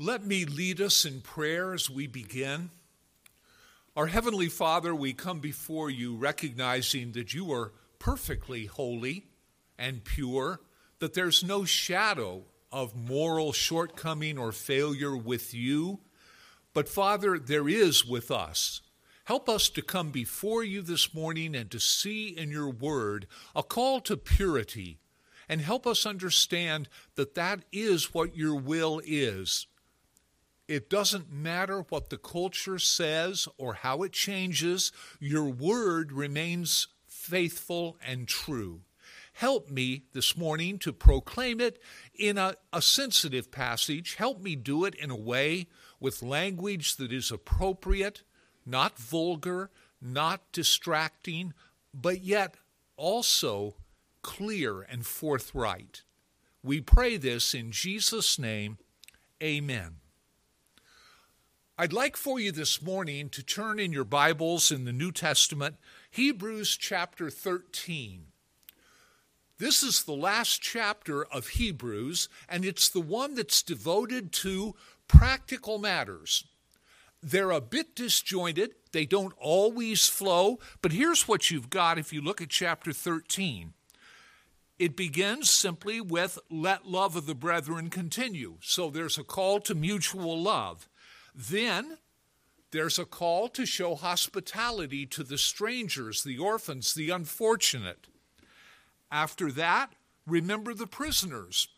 Let me lead us in prayer as we begin. Our Heavenly Father, we come before you recognizing that you are perfectly holy and pure, that there's no shadow of moral shortcoming or failure with you. But Father, there is with us. Help us to come before you this morning and to see in your word a call to purity, and help us understand that that is what your will is it doesn't matter what the culture says or how it changes, your word remains faithful and true. Help me this morning to proclaim it in a, a, sensitive passage. Help me do it in a way with language that is appropriate, not vulgar, not distracting, but yet also clear and forthright. We pray this in Jesus' name. Amen. I'd like for you this morning to turn in your Bibles in the New Testament, Hebrews chapter 13. This is the last chapter of Hebrews, and it's the one that's devoted to practical matters. They're a bit disjointed, they don't always flow, but here's what you've got if you look at chapter 13. It begins simply with, let love of the brethren continue. So there's a call to mutual love. Then there's a call to show hospitality to the strangers, the orphans, the unfortunate. After that, remember the prisoners,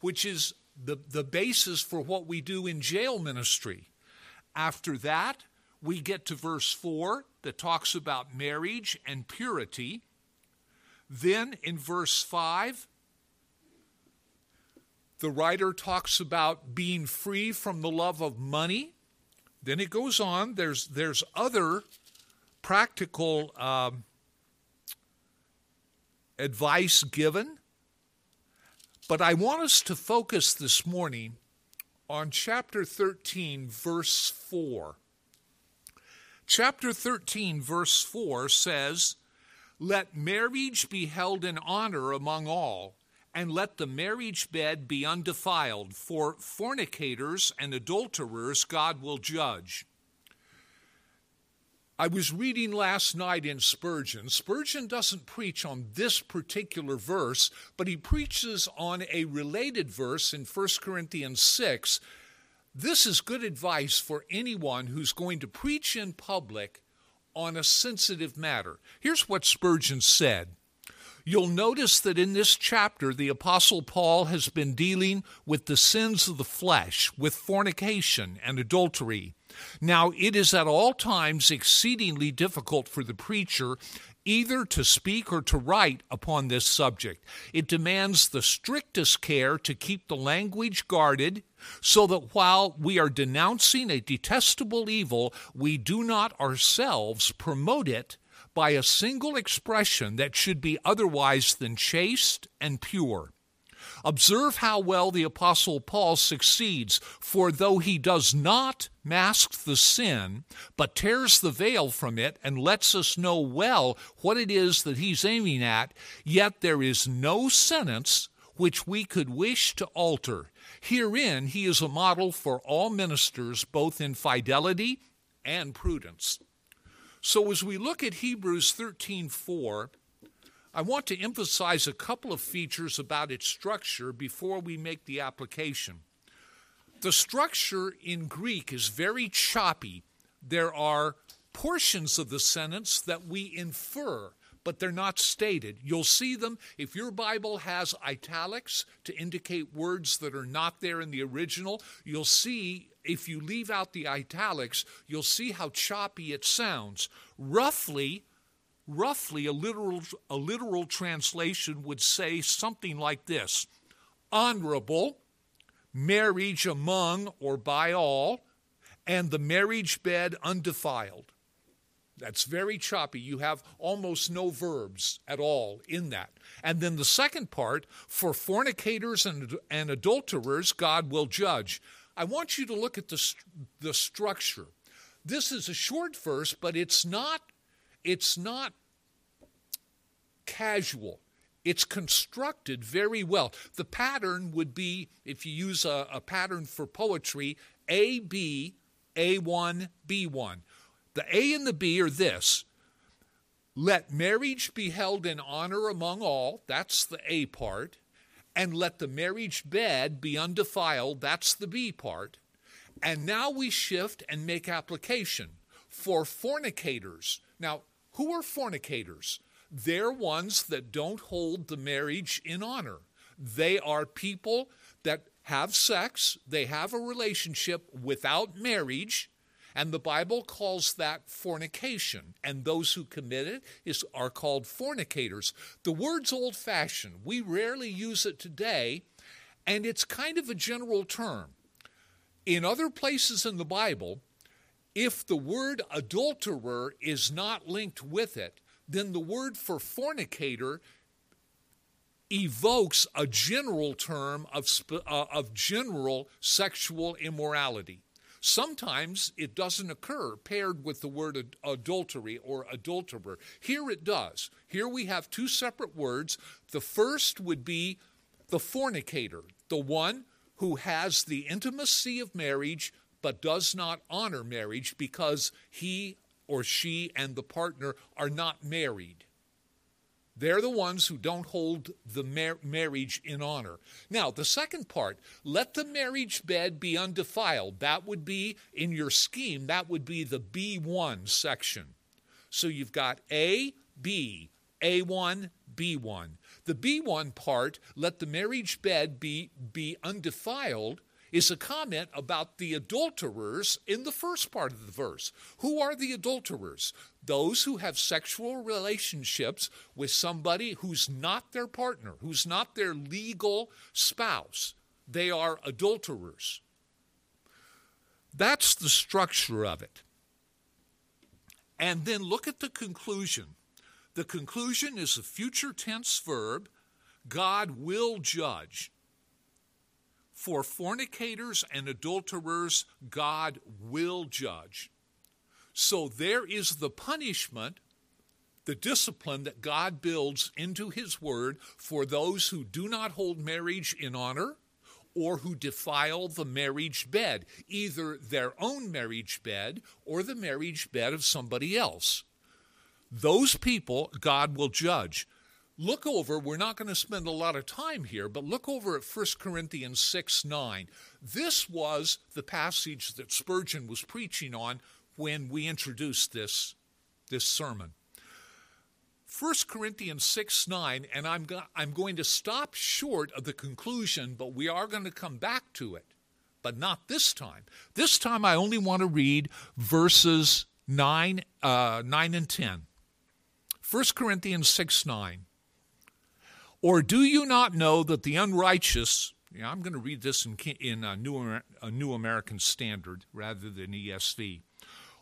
which is the, the basis for what we do in jail ministry. After that, we get to verse 4 that talks about marriage and purity. Then in verse 5, the writer talks about being free from the love of money then it goes on. There's there's other practical um, advice given, but I want us to focus this morning on chapter 13, verse 4. Chapter 13, verse 4 says, Let marriage be held in honor among all and let the marriage bed be undefiled, for fornicators and adulterers God will judge. I was reading last night in Spurgeon. Spurgeon doesn't preach on this particular verse, but he preaches on a related verse in 1 Corinthians 6. This is good advice for anyone who's going to preach in public on a sensitive matter. Here's what Spurgeon said You'll notice that in this chapter, the Apostle Paul has been dealing with the sins of the flesh, with fornication and adultery. Now, it is at all times exceedingly difficult for the preacher either to speak or to write upon this subject. It demands the strictest care to keep the language guarded so that while we are denouncing a detestable evil, we do not ourselves promote it by a single expression that should be otherwise than chaste and pure. Observe how well the Apostle Paul succeeds, for though he does not mask the sin, but tears the veil from it and lets us know well what it is that he's aiming at, yet there is no sentence which we could wish to alter. Herein he is a model for all ministers, both in fidelity and prudence. So as we look at Hebrews 13:4, I want to emphasize a couple of features about its structure before we make the application. The structure in Greek is very choppy. There are portions of the sentence that we infer, but they're not stated. You'll see them if your Bible has italics to indicate words that are not there in the original. You'll see if you leave out the italics, you'll see how choppy it sounds. Roughly, roughly a literal a literal translation would say something like this: honorable marriage among or by all, and the marriage bed undefiled. That's very choppy. You have almost no verbs at all in that. And then the second part for fornicators and, and adulterers, God will judge. I want you to look at the, the structure. This is a short verse, but it's not, it's not casual. It's constructed very well. The pattern would be, if you use a, a pattern for poetry, A, B, A1, B1. The A and the B are this let marriage be held in honor among all, that's the A part, and let the marriage bed be undefiled, that's the B part. And now we shift and make application for fornicators. Now, who are fornicators? They're ones that don't hold the marriage in honor. They are people that have sex, they have a relationship without marriage, and the Bible calls that fornication. And those who commit it is, are called fornicators. The word's old fashioned. We rarely use it today, and it's kind of a general term. In other places in the Bible, if the word adulterer is not linked with it, then the word for fornicator evokes a general term of, uh, of general sexual immorality. Sometimes it doesn't occur paired with the word ad- adultery or adulterer. Here it does. Here we have two separate words. The first would be the fornicator, the one who has the intimacy of marriage but does not honor marriage because he or she and the partner are not married. They're the ones who don't hold the mar- marriage in honor. Now, the second part, let the marriage bed be undefiled. That would be, in your scheme, that would be the B1 section. So you've got A, B, A1, B1. The B1 part, let the marriage bed be, be undefiled, is a comment about the adulterers in the first part of the verse. Who are the adulterers? Those who have sexual relationships with somebody who's not their partner, who's not their legal spouse. They are adulterers. That's the structure of it. And then look at the conclusion. The conclusion is a future tense verb God will judge. For fornicators and adulterers, God will judge. So there is the punishment, the discipline that God builds into His Word for those who do not hold marriage in honor or who defile the marriage bed, either their own marriage bed or the marriage bed of somebody else. Those people God will judge look over, we're not going to spend a lot of time here, but look over at 1 Corinthians 6 9. This was the passage that Spurgeon was preaching on when we introduced this, this sermon. 1 Corinthians 6 9, and I'm, go- I'm going to stop short of the conclusion, but we are going to come back to it. But not this time. This time I only want to read verses 9, uh, 9 and 10. 1 Corinthians 6 9. Or do you not know that the unrighteous, I'm going to read this in, in a, New, a New American Standard rather than ESV.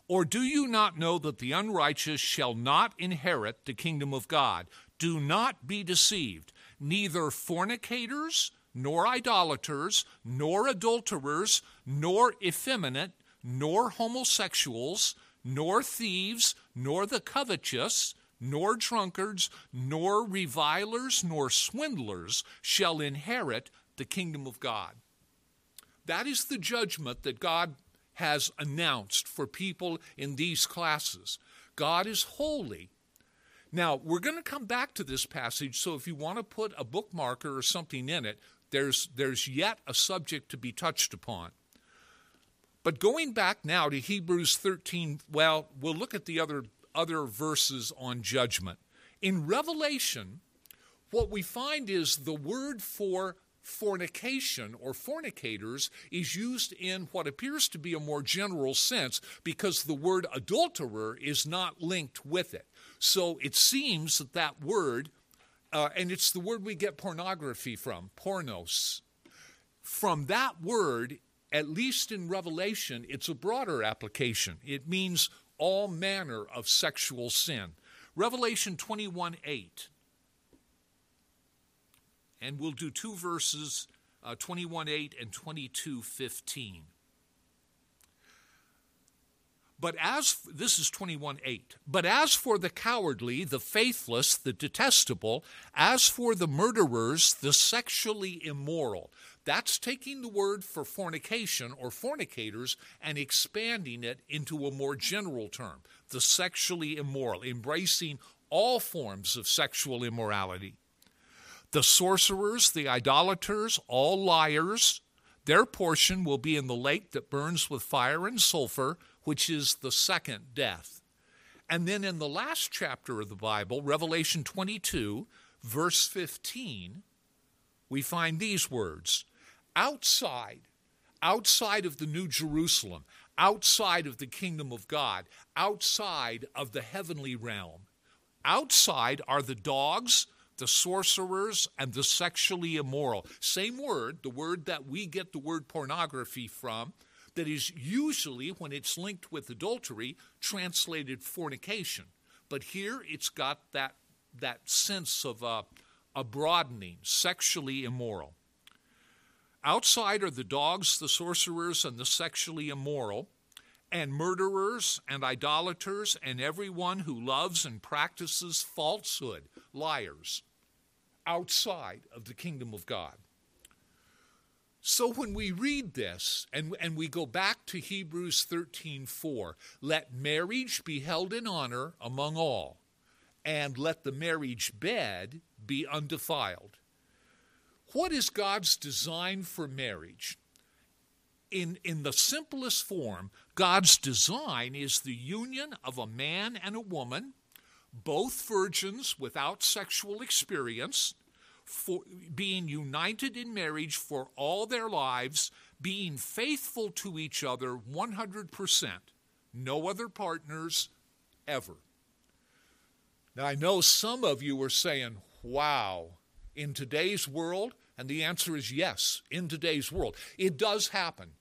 Or do you not know that the unrighteous shall not inherit the kingdom of God? Do not be deceived. Neither fornicators, nor idolaters, nor adulterers, nor effeminate, nor homosexuals, nor thieves, nor the covetous, nor drunkards, nor revilers, nor swindlers shall inherit the kingdom of God. That is the judgment that God has announced for people in these classes. God is holy. Now, we're going to come back to this passage, so if you want to put a bookmarker or something in it, there's, there's yet a subject to be touched upon. But going back now to Hebrews 13, well, we'll look at the other other verses on judgment. In Revelation, what we find is the word for fornication or fornicators is used in what appears to be a more general sense because the word adulterer is not linked with it. So it seems that that word, uh, and it's the word we get pornography from, pornos. From that word, at least in Revelation, it's a broader application. It means all manner of sexual sin. Revelation 21 8. And we'll do two verses, uh, 21 8 and 22 15. But as this is 21 8. But as for the cowardly, the faithless, the detestable, as for the murderers, the sexually immoral. That's taking the word for fornication or fornicators and expanding it into a more general term the sexually immoral, embracing all forms of sexual immorality. The sorcerers, the idolaters, all liars, their portion will be in the lake that burns with fire and sulfur, which is the second death. And then in the last chapter of the Bible, Revelation 22, verse 15, we find these words outside, outside of the New Jerusalem, outside of the kingdom of God, outside of the heavenly realm, outside are the dogs, the sorcerers, and the sexually immoral. Same word, the word that we get the word pornography from that is usually, when it's linked with adultery, translated fornication. But here it's got that, that sense of uh, a broadening, sexually immoral. Outside are the dogs, the sorcerers, and the sexually immoral, and murderers, and idolaters, and everyone who loves and practices falsehood, liars, outside of the kingdom of God. So when we read this and, and we go back to Hebrews 13:4, let marriage be held in honor among all, and let the marriage bed be undefiled. What is God's design for marriage? In, in the simplest form, God's design is the union of a man and a woman, both virgins without sexual experience, for being united in marriage for all their lives, being faithful to each other 100%, no other partners ever. Now, I know some of you are saying, wow, in today's world, and the answer is yes, in today's world. It does happen.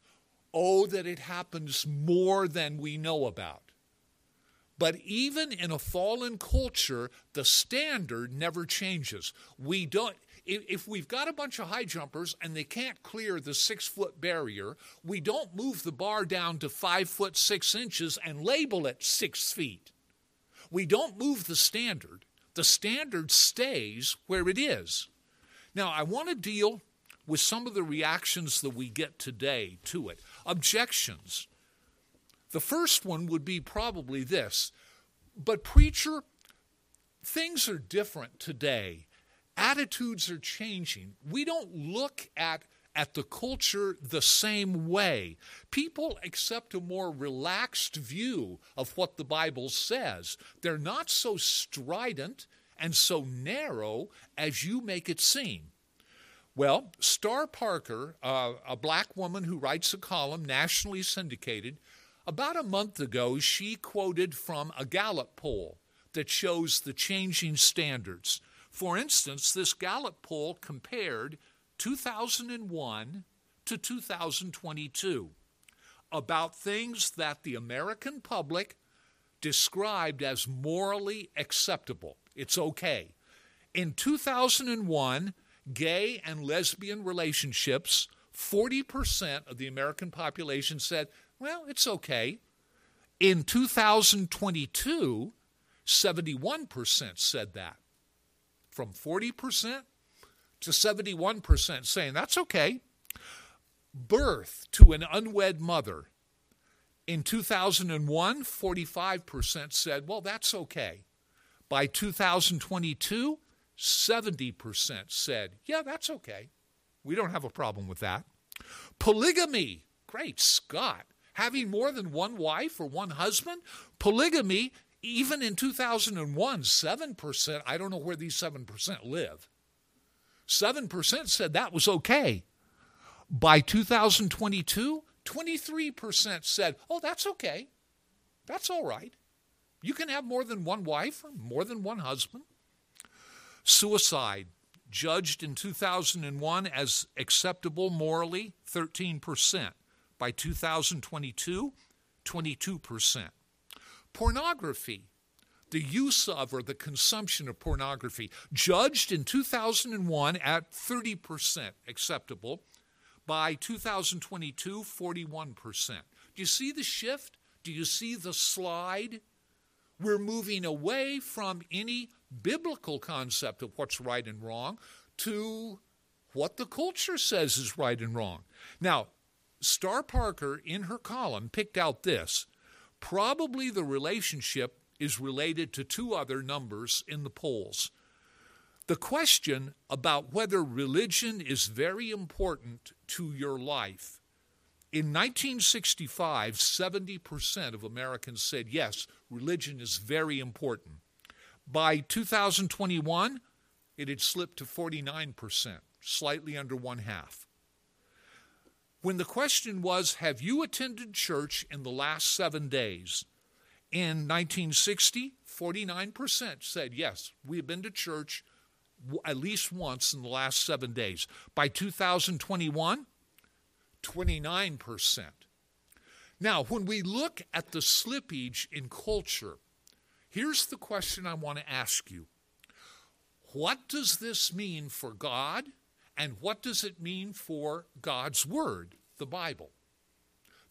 Oh, that it happens more than we know about. But even in a fallen culture, the standard never changes. We don't, if we've got a bunch of high jumpers and they can't clear the six foot barrier, we don't move the bar down to five foot six inches and label it six feet. We don't move the standard. The standard stays where it is. Now, I want to deal with some of the reactions that we get today to it. Objections. The first one would be probably this But, preacher, things are different today. Attitudes are changing. We don't look at at the culture the same way. People accept a more relaxed view of what the Bible says. They're not so strident and so narrow as you make it seem. Well, Star Parker, uh, a black woman who writes a column nationally syndicated, about a month ago, she quoted from a Gallup poll that shows the changing standards. For instance, this Gallup poll compared 2001 to 2022 about things that the American public described as morally acceptable. It's okay. In 2001, gay and lesbian relationships, 40% of the American population said, well, it's okay. In 2022, 71% said that. From 40% to 71% saying that's okay. Birth to an unwed mother. In 2001, 45% said, well, that's okay. By 2022, 70% said, yeah, that's okay. We don't have a problem with that. Polygamy, great Scott. Having more than one wife or one husband? Polygamy, even in 2001, 7%, I don't know where these 7% live. 7% said that was okay. By 2022, 23% said, oh, that's okay. That's all right. You can have more than one wife or more than one husband. Suicide, judged in 2001 as acceptable morally, 13%. By 2022, 22%. Pornography, the use of or the consumption of pornography, judged in 2001 at 30% acceptable. By 2022, 41%. Do you see the shift? Do you see the slide? We're moving away from any biblical concept of what's right and wrong to what the culture says is right and wrong. Now, Star Parker, in her column, picked out this. Probably the relationship is related to two other numbers in the polls. The question about whether religion is very important to your life. In 1965, 70% of Americans said yes, religion is very important. By 2021, it had slipped to 49%, slightly under one half. When the question was, Have you attended church in the last seven days? In 1960, 49% said, Yes, we have been to church at least once in the last seven days. By 2021, 29%. Now, when we look at the slippage in culture, here's the question I want to ask you What does this mean for God, and what does it mean for God's Word, the Bible?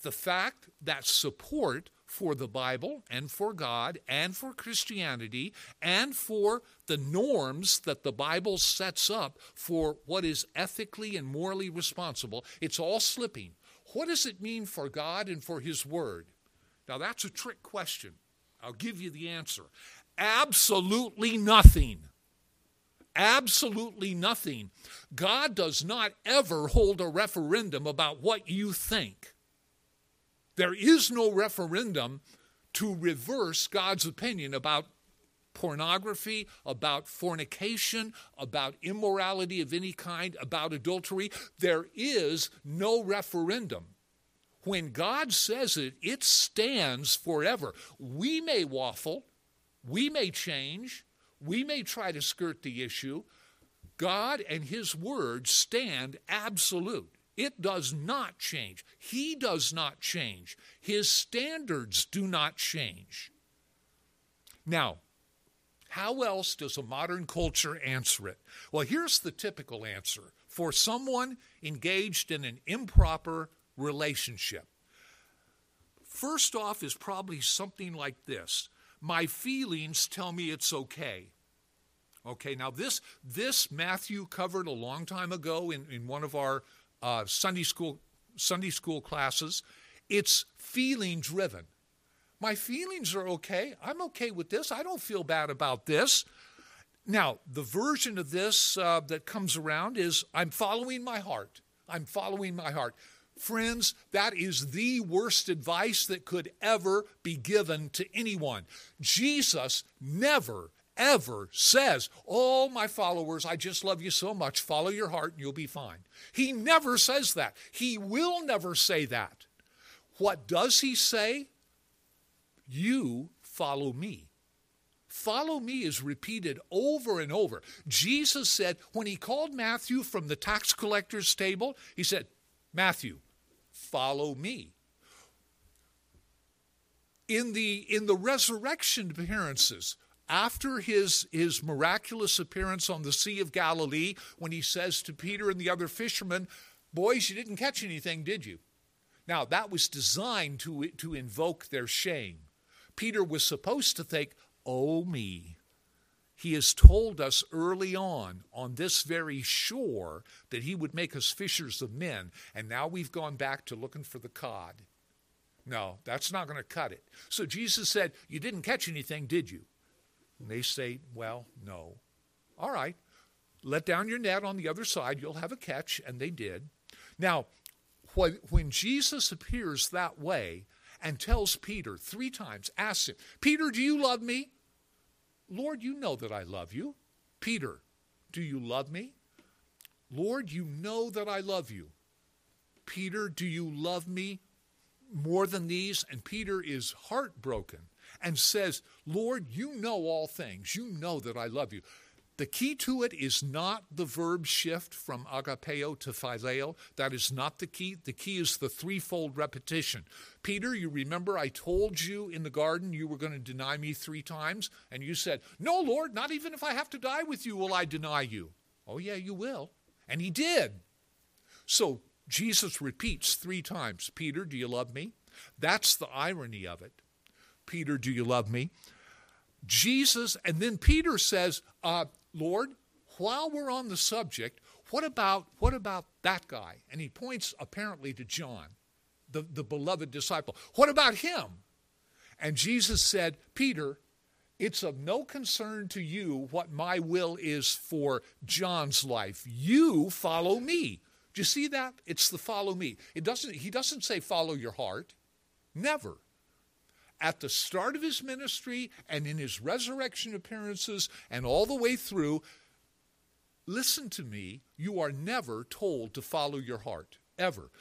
The fact that support for the Bible and for God and for Christianity and for the norms that the Bible sets up for what is ethically and morally responsible. It's all slipping. What does it mean for God and for His Word? Now, that's a trick question. I'll give you the answer. Absolutely nothing. Absolutely nothing. God does not ever hold a referendum about what you think. There is no referendum to reverse God's opinion about pornography, about fornication, about immorality of any kind, about adultery. There is no referendum. When God says it, it stands forever. We may waffle, we may change, we may try to skirt the issue. God and His Word stand absolute. It does not change. He does not change. His standards do not change. Now, how else does a modern culture answer it? Well, here's the typical answer for someone engaged in an improper relationship. First off, is probably something like this My feelings tell me it's okay. Okay, now this, this Matthew covered a long time ago in, in one of our uh, Sunday school Sunday school classes. It's feeling driven. My feelings are okay. I'm okay with this. I don't feel bad about this. Now, the version of this uh, that comes around is I'm following my heart. I'm following my heart. Friends, that is the worst advice that could ever be given to anyone. Jesus never ever says, Oh, my followers, I just love you so much. Follow your heart and you'll be fine. He never says that. He will never say that. What does he say? You follow me. Follow me is repeated over and over. Jesus said, when he called Matthew from the tax collector's table, he said, Matthew, follow me. In the, in the resurrection appearances, after his, his miraculous appearance on the Sea of Galilee, when he says to Peter and the other fishermen, Boys, you didn't catch anything, did you? Now, that was designed to, to invoke their shame. Peter was supposed to think, Oh, me. He has told us early on, on this very shore, that he would make us fishers of men, and now we've gone back to looking for the cod. No, that's not going to cut it. So Jesus said, You didn't catch anything, did you? And they say, Well, no. All right, let down your net on the other side, you'll have a catch. And they did. Now, when Jesus appears that way and tells Peter three times, asks him, Peter, do you love me? Lord, you know that I love you. Peter, do you love me? Lord, you know that I love you. Peter, do you love me more than these? And Peter is heartbroken and says, Lord, you know all things. You know that I love you. The key to it is not the verb shift from agapeo to phileo. That is not the key. The key is the threefold repetition. Peter, you remember I told you in the garden you were going to deny me three times? And you said, No, Lord, not even if I have to die with you will I deny you. Oh, yeah, you will. And he did. So Jesus repeats three times Peter, do you love me? That's the irony of it. Peter, do you love me? Jesus, and then Peter says, uh, Lord, while we're on the subject, what about what about that guy? And he points apparently to John, the, the beloved disciple. What about him? And Jesus said, Peter, it's of no concern to you what my will is for John's life. You follow me. Do you see that? It's the follow me. It doesn't he doesn't say follow your heart. Never. At the start of his ministry and in his resurrection appearances and all the way through, listen to me, you are never told to follow your heart, ever.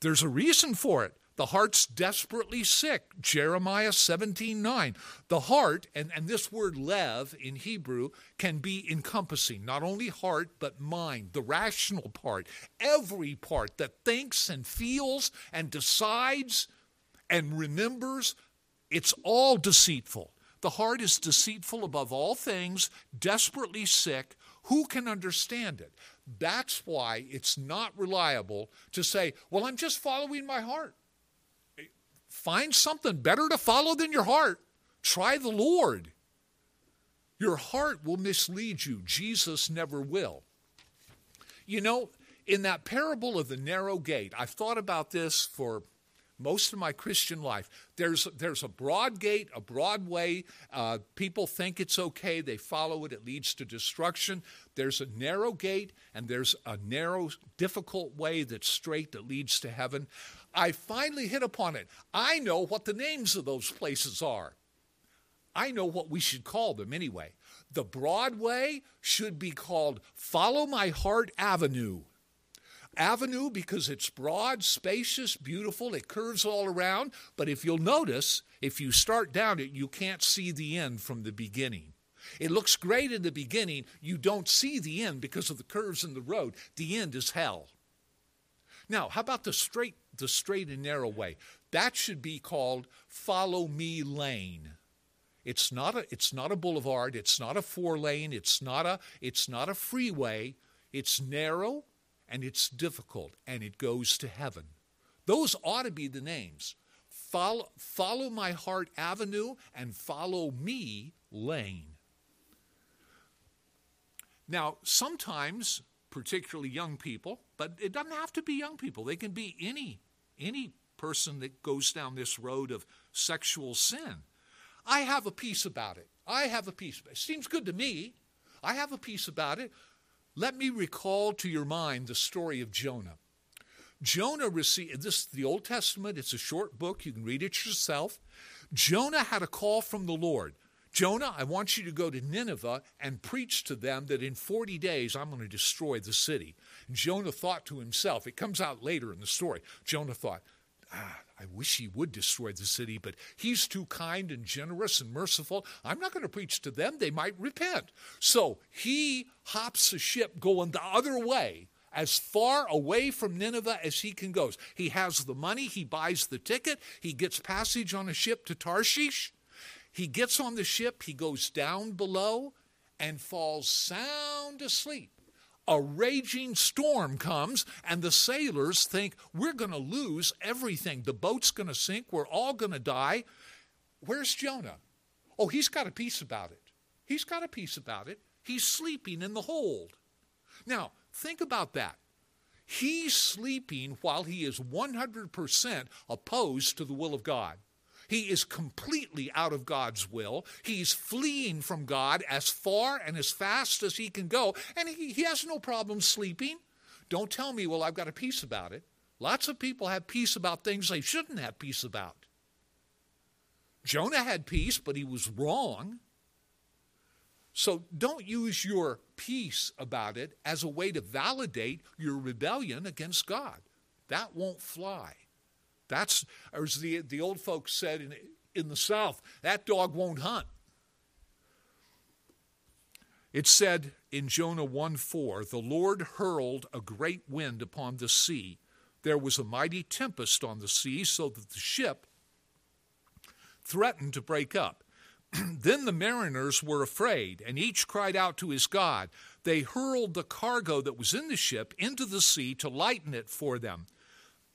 There's a reason for it. The heart's desperately sick. Jeremiah 17 9. The heart, and, and this word lev in Hebrew can be encompassing, not only heart, but mind, the rational part, every part that thinks and feels and decides and remembers. It's all deceitful. The heart is deceitful above all things, desperately sick. Who can understand it? That's why it's not reliable to say, well, I'm just following my heart. Find something better to follow than your heart. Try the Lord. Your heart will mislead you. Jesus never will. You know, in that parable of the narrow gate, I've thought about this for most of my Christian life. There's, there's a broad gate, a broad way. Uh, people think it's okay. They follow it. It leads to destruction. There's a narrow gate, and there's a narrow, difficult way that's straight that leads to heaven. I finally hit upon it. I know what the names of those places are. I know what we should call them anyway. The broad way should be called Follow My Heart Avenue avenue because it's broad, spacious, beautiful. It curves all around. But if you'll notice, if you start down it, you can't see the end from the beginning. It looks great in the beginning. You don't see the end because of the curves in the road. The end is hell. Now, how about the straight, the straight and narrow way? That should be called follow me lane. It's not a, it's not a boulevard. It's not a four lane. It's not a, it's not a freeway. It's narrow and it's difficult and it goes to heaven. Those ought to be the names. Follow, follow my heart avenue and follow me lane. Now, sometimes, particularly young people, but it doesn't have to be young people. They can be any any person that goes down this road of sexual sin. I have a peace about it. I have a peace. It seems good to me. I have a peace about it. Let me recall to your mind the story of Jonah. Jonah received this is the Old Testament, it's a short book, you can read it yourself. Jonah had a call from the Lord. Jonah, I want you to go to Nineveh and preach to them that in 40 days I'm going to destroy the city. And Jonah thought to himself, it comes out later in the story. Jonah thought, ah, I wish he would destroy the city, but he's too kind and generous and merciful. I'm not going to preach to them. They might repent. So he hops a ship going the other way, as far away from Nineveh as he can go. He has the money, he buys the ticket, he gets passage on a ship to Tarshish. He gets on the ship, he goes down below and falls sound asleep a raging storm comes, and the sailors think we're going to lose everything. The boat's going to sink. We're all going to die. Where's Jonah? Oh, he's got a peace about it. He's got a peace about it. He's sleeping in the hold. Now, think about that. He's sleeping while he is 100% opposed to the will of God. He is completely out of God's will. He's fleeing from God as far and as fast as he can go, and he, he has no problem sleeping. Don't tell me, well, I've got a peace about it. Lots of people have peace about things they shouldn't have peace about. Jonah had peace, but he was wrong. So don't use your peace about it as a way to validate your rebellion against God. That won't fly. That's, as the, the old folks said in, in the South, that dog won't hunt. It said in Jonah 1 4, the Lord hurled a great wind upon the sea. There was a mighty tempest on the sea, so that the ship threatened to break up. then the mariners were afraid, and each cried out to his God. They hurled the cargo that was in the ship into the sea to lighten it for them.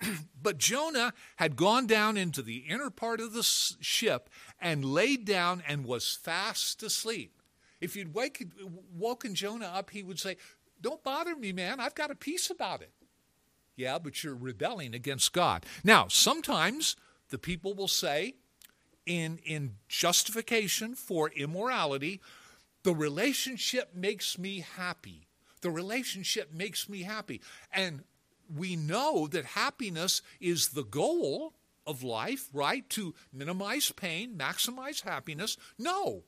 but Jonah had gone down into the inner part of the ship and laid down and was fast asleep. If you'd wake, woken Jonah up, he would say, Don't bother me, man. I've got a peace about it. Yeah, but you're rebelling against God. Now, sometimes the people will say, in, in justification for immorality, the relationship makes me happy. The relationship makes me happy. And we know that happiness is the goal of life, right? To minimize pain, maximize happiness. No,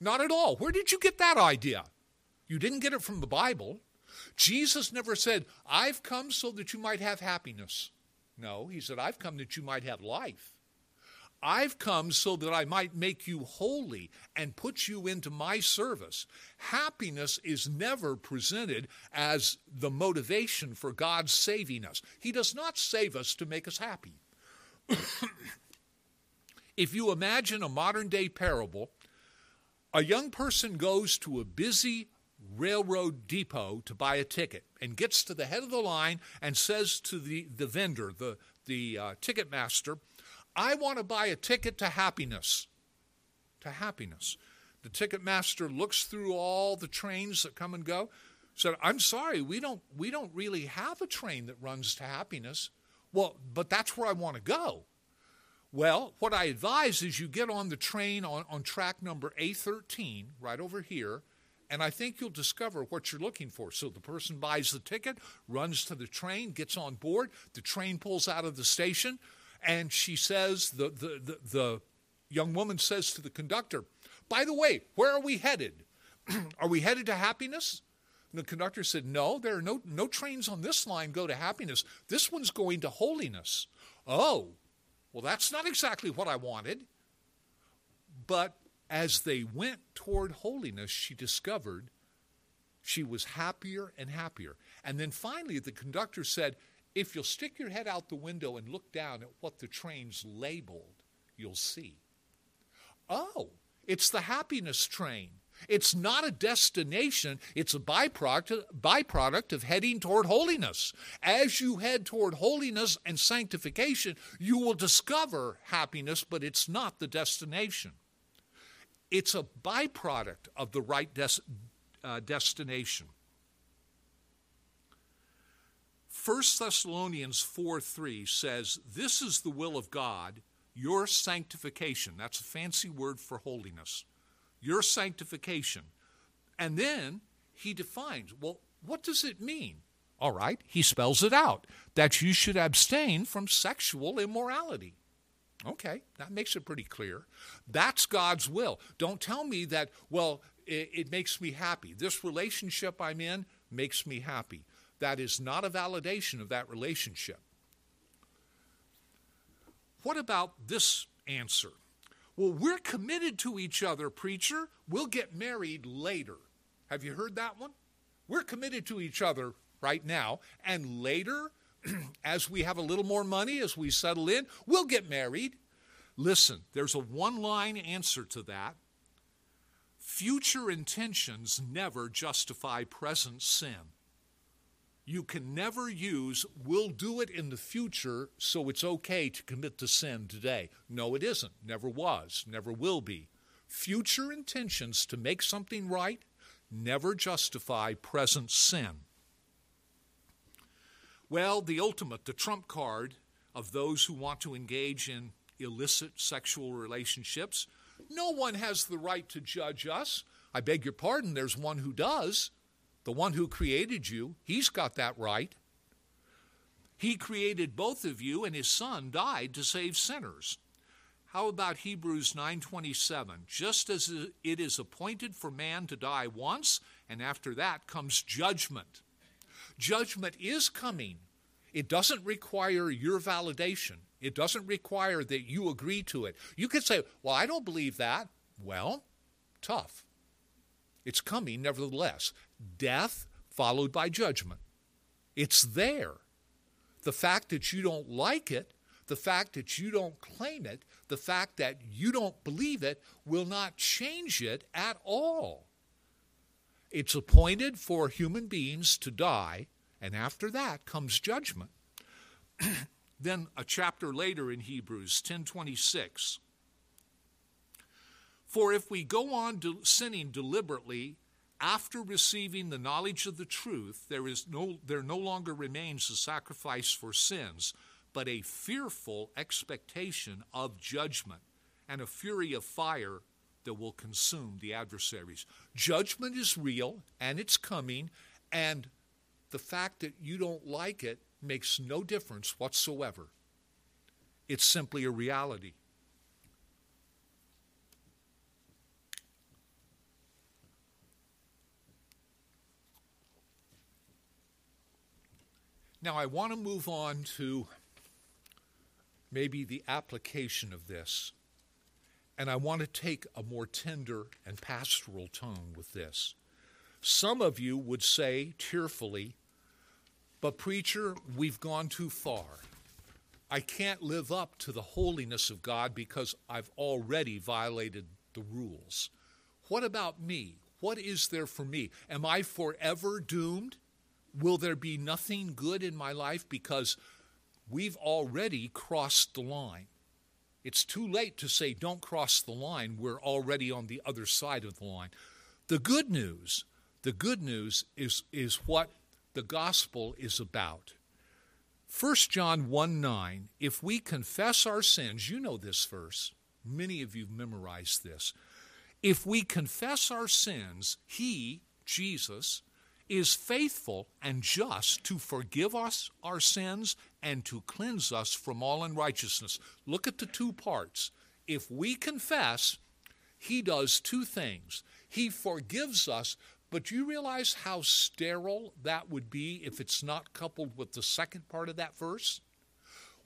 not at all. Where did you get that idea? You didn't get it from the Bible. Jesus never said, I've come so that you might have happiness. No, he said, I've come that you might have life. I've come so that I might make you holy and put you into my service. Happiness is never presented as the motivation for God saving us. He does not save us to make us happy. if you imagine a modern day parable, a young person goes to a busy railroad depot to buy a ticket and gets to the head of the line and says to the, the vendor, the, the uh, ticket master, I want to buy a ticket to happiness. To happiness. The ticket master looks through all the trains that come and go. Said, I'm sorry, we don't we don't really have a train that runs to happiness. Well, but that's where I want to go. Well, what I advise is you get on the train on, on track number A13, right over here, and I think you'll discover what you're looking for. So the person buys the ticket, runs to the train, gets on board, the train pulls out of the station, and she says, the, the, the, the young woman says to the conductor, By the way, where are we headed? are we headed to happiness? And the conductor said, No, there are no, no trains on this line go to happiness. This one's going to holiness. Oh, well, that's not exactly what I wanted. But as they went toward holiness, she discovered she was happier and happier. And then finally, the conductor said, if you'll stick your head out the window and look down at what the train's labeled, you'll see. Oh, it's the happiness train. It's not a destination, it's a byproduct, byproduct of heading toward holiness. As you head toward holiness and sanctification, you will discover happiness, but it's not the destination. It's a byproduct of the right des- uh, destination. 1 Thessalonians 4 3 says, This is the will of God, your sanctification. That's a fancy word for holiness. Your sanctification. And then he defines, well, what does it mean? All right, he spells it out that you should abstain from sexual immorality. Okay, that makes it pretty clear. That's God's will. Don't tell me that, well, it, it makes me happy. This relationship I'm in makes me happy that is not a validation of that relationship. What about this answer? Well, we're committed to each other, preacher. We'll get married later. Have you heard that one? We're committed to each other right now, and later, as we have a little more money, as we settle in, we'll get married. Listen, there's a one line answer to that. Future intentions never justify present sin you can never use, we'll do it in the future, so it's okay to commit the sin today. No, it isn't. Never was. Never will be. Future intentions to make something right never justify present sin. Well, the ultimate, the trump card of those who want to engage in illicit sexual relationships, no one has the right to judge us. I beg your pardon, there's one who does the one who created you, he's got that right. He created both of you and his son died to save sinners. How about Hebrews 9:27? Just as it is appointed for man to die once and after that comes judgment. Judgment is coming. It doesn't require your validation. It doesn't require that you agree to it. You could say, "Well, I don't believe that." Well, tough. It's coming nevertheless death followed by judgment. It's there. The fact that you don't like it, the fact that you don't claim it, the fact that you don't believe it will not change it at all. It's appointed for human beings to die, and after that comes judgment. Then a chapter later in Hebrews 10:26. For if we go on de- sinning deliberately after receiving the knowledge of the truth, there is no there no longer remains a sacrifice for sins, but a fearful expectation of judgment and a fury of fire that will consume the adversaries. Judgment is real and it's coming, and the fact that you don't like it makes no difference whatsoever. It's simply a reality. Now, I want to move on to maybe the application of this. And I want to take a more tender and pastoral tone with this. Some of you would say tearfully, but preacher, we've gone too far. I can't live up to the holiness of God because I've already violated the rules. What about me? What is there for me? Am I forever doomed? Will there be nothing good in my life because we've already crossed the line? It's too late to say, don't cross the line. We're already on the other side of the line. The good news, the good news is, is what the gospel is about. 1 John 1 9, if we confess our sins, you know this verse, many of you memorized this. If we confess our sins, He, Jesus, is faithful and just to forgive us our sins and to cleanse us from all unrighteousness. Look at the two parts. If we confess, He does two things. He forgives us, but do you realize how sterile that would be if it's not coupled with the second part of that verse?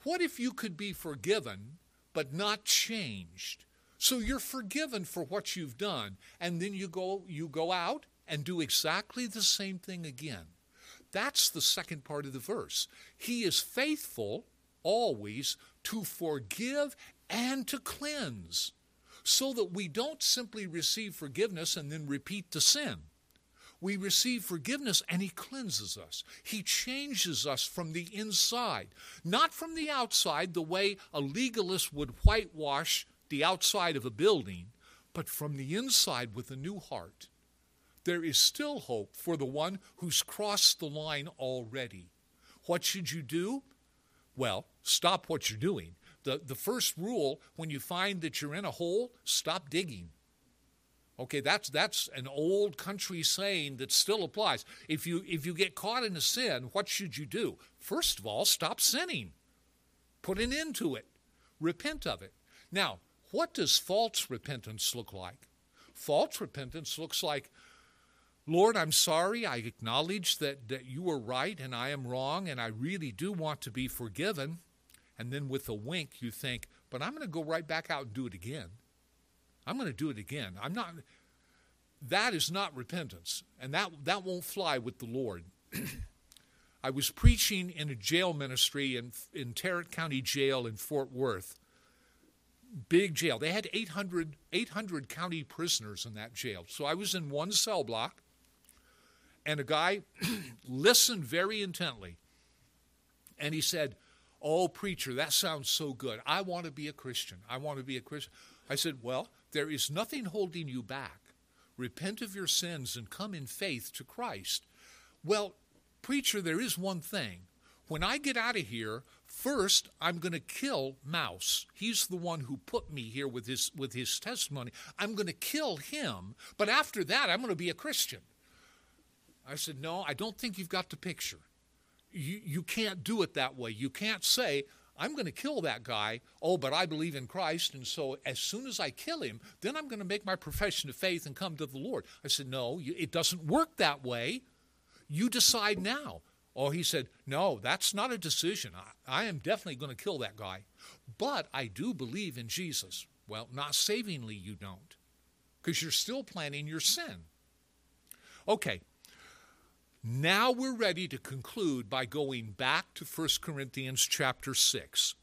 What if you could be forgiven but not changed? So you're forgiven for what you've done, and then you go you go out and do exactly the same thing again. That's the second part of the verse. He is faithful always to forgive and to cleanse, so that we don't simply receive forgiveness and then repeat the sin we receive forgiveness and He cleanses us. He changes us from the inside, not from the outside, the way a legalist would whitewash the outside of a building, but from the inside with a new heart. There is still hope for the one who's crossed the line already. What should you do? Well, stop what you're doing. The, the first rule when you find that you're in a hole, stop digging. Okay, that's that's an old country saying that still applies. If you if you get caught in a sin, what should you do? First of all, stop sinning. Put an end to it. Repent of it. Now, what does false repentance look like? False repentance looks like, Lord, I'm sorry. I acknowledge that, that you were right and I am wrong, and I really do want to be forgiven. And then with a wink, you think, but I'm going to go right back out and do it again. I'm going to do it again. I'm not. That is not repentance, and that that won't fly with the Lord. I was preaching in a jail ministry in in Tarrant County Jail in Fort Worth. Big jail. They had 800, 800 county prisoners in that jail. So I was in one cell block, and a guy listened very intently. And he said, Oh, preacher, that sounds so good. I want to be a Christian. I want to be a Christian. I said, Well, there is nothing holding you back. Repent of your sins and come in faith to Christ. Well, preacher, there is one thing. When I get out of here, first I'm going to kill Mouse. He's the one who put me here with his with his testimony. I'm going to kill him, but after that I'm going to be a Christian. I said, "No, I don't think you've got the picture. You you can't do it that way. You can't say, I'm going to kill that guy. Oh, but I believe in Christ. And so as soon as I kill him, then I'm going to make my profession of faith and come to the Lord. I said, No, it doesn't work that way. You decide now. Oh, he said, No, that's not a decision. I, I am definitely going to kill that guy. But I do believe in Jesus. Well, not savingly, you don't, because you're still planning your sin. Okay, now we're ready to conclude by going back to 1 Corinthians chapter 6.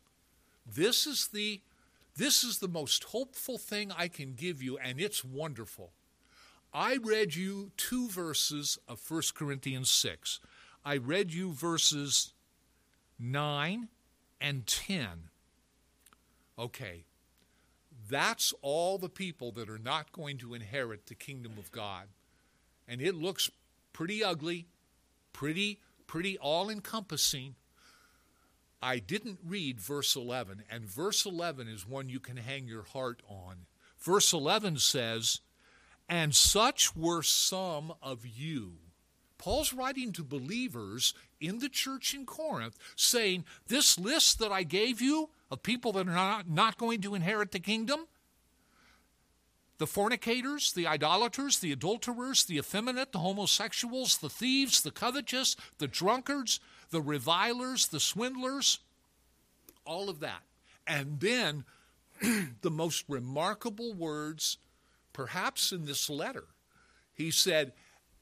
This is the this is the most hopeful thing I can give you and it's wonderful. I read you two verses of 1 Corinthians 6. I read you verses 9 and 10. Okay, that's all the people that are not going to inherit the kingdom of God. And it looks pretty ugly, pretty, pretty all encompassing. I didn't read verse 11, and verse 11 is one you can hang your heart on. Verse 11 says, And such were some of you. Paul's writing to believers in the church in Corinth, saying, This list that I gave you of people that are not, not going to inherit the kingdom, the fornicators, the idolaters, the adulterers, the effeminate, the homosexuals, the thieves, the covetous, the drunkards, the revilers, the swindlers, all of that. And then the most remarkable words, perhaps in this letter, he said,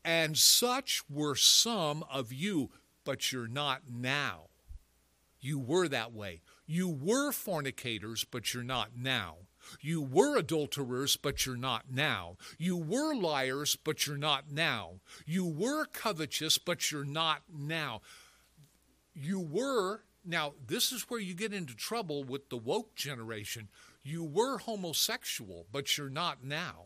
And such were some of you, but you're not now. You were that way. You were fornicators, but you're not now. You were adulterers, but you're not now. You were liars, but you're not now. You were covetous, but you're not now. You were, now, this is where you get into trouble with the woke generation. You were homosexual, but you're not now.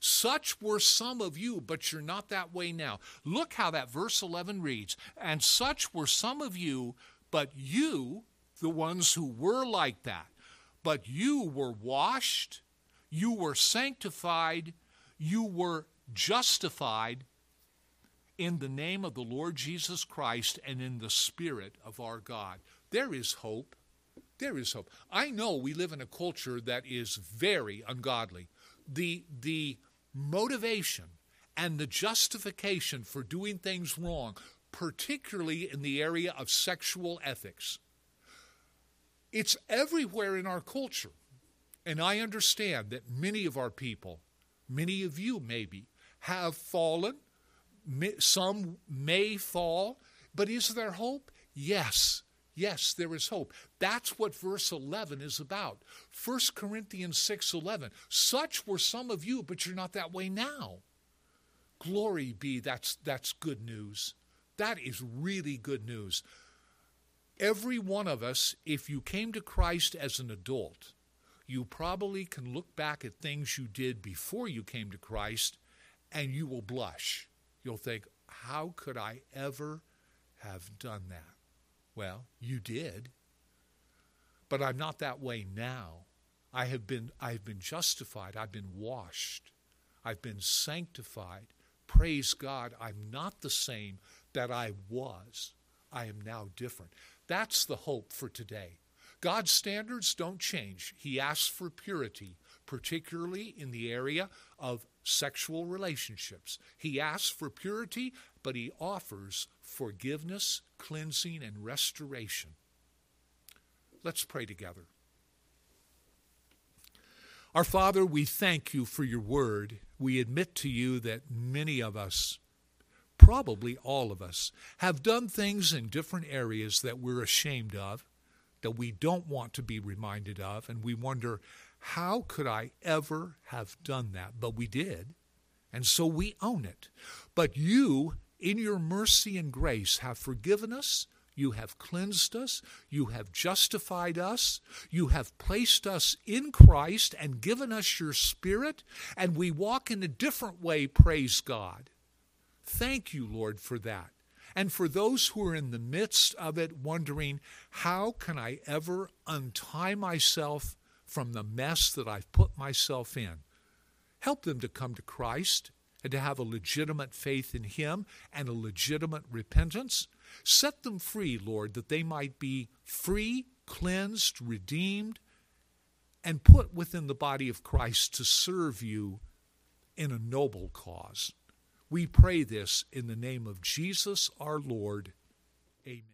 Such were some of you, but you're not that way now. Look how that verse 11 reads. And such were some of you, but you, the ones who were like that, but you were washed, you were sanctified, you were justified in the name of the Lord Jesus Christ and in the Spirit of our God. There is hope. There is hope. I know we live in a culture that is very ungodly. The, the motivation and the justification for doing things wrong, particularly in the area of sexual ethics, it's everywhere in our culture. And I understand that many of our people, many of you maybe, have fallen. Some may fall. But is there hope? Yes. Yes, there is hope. That's what verse 11 is about. 1 Corinthians 6:11. Such were some of you, but you're not that way now. Glory be, that's that's good news. That is really good news. Every one of us, if you came to Christ as an adult, you probably can look back at things you did before you came to Christ and you will blush. You'll think, How could I ever have done that? Well, you did. But I'm not that way now. I have been I have been justified. I've been washed. I've been sanctified. Praise God, I'm not the same that I was. I am now different. That's the hope for today. God's standards don't change. He asks for purity, particularly in the area of sexual relationships. He asks for purity, but he offers forgiveness, cleansing, and restoration. Let's pray together. Our Father, we thank you for your word. We admit to you that many of us probably all of us, have done things in different areas that we're ashamed of, that we don't want to be reminded of, and we wonder, how could I ever have done that? But we did, and so we own it. But you, in your mercy and grace, have forgiven us. You have cleansed us. You have justified us. You have placed us in Christ and given us your Spirit. And we walk in a different way, praise God. Thank you, Lord, for that. And for those who are in the midst of it, wondering, how can I ever untie myself from the mess that I've put myself in? Help them to come to Christ and to have a legitimate faith in Him and a legitimate repentance. Set them free, Lord, that they might be free, cleansed, redeemed, and put within the body of Christ to serve you in a noble cause. We pray this in the name of Jesus our Lord. Amen.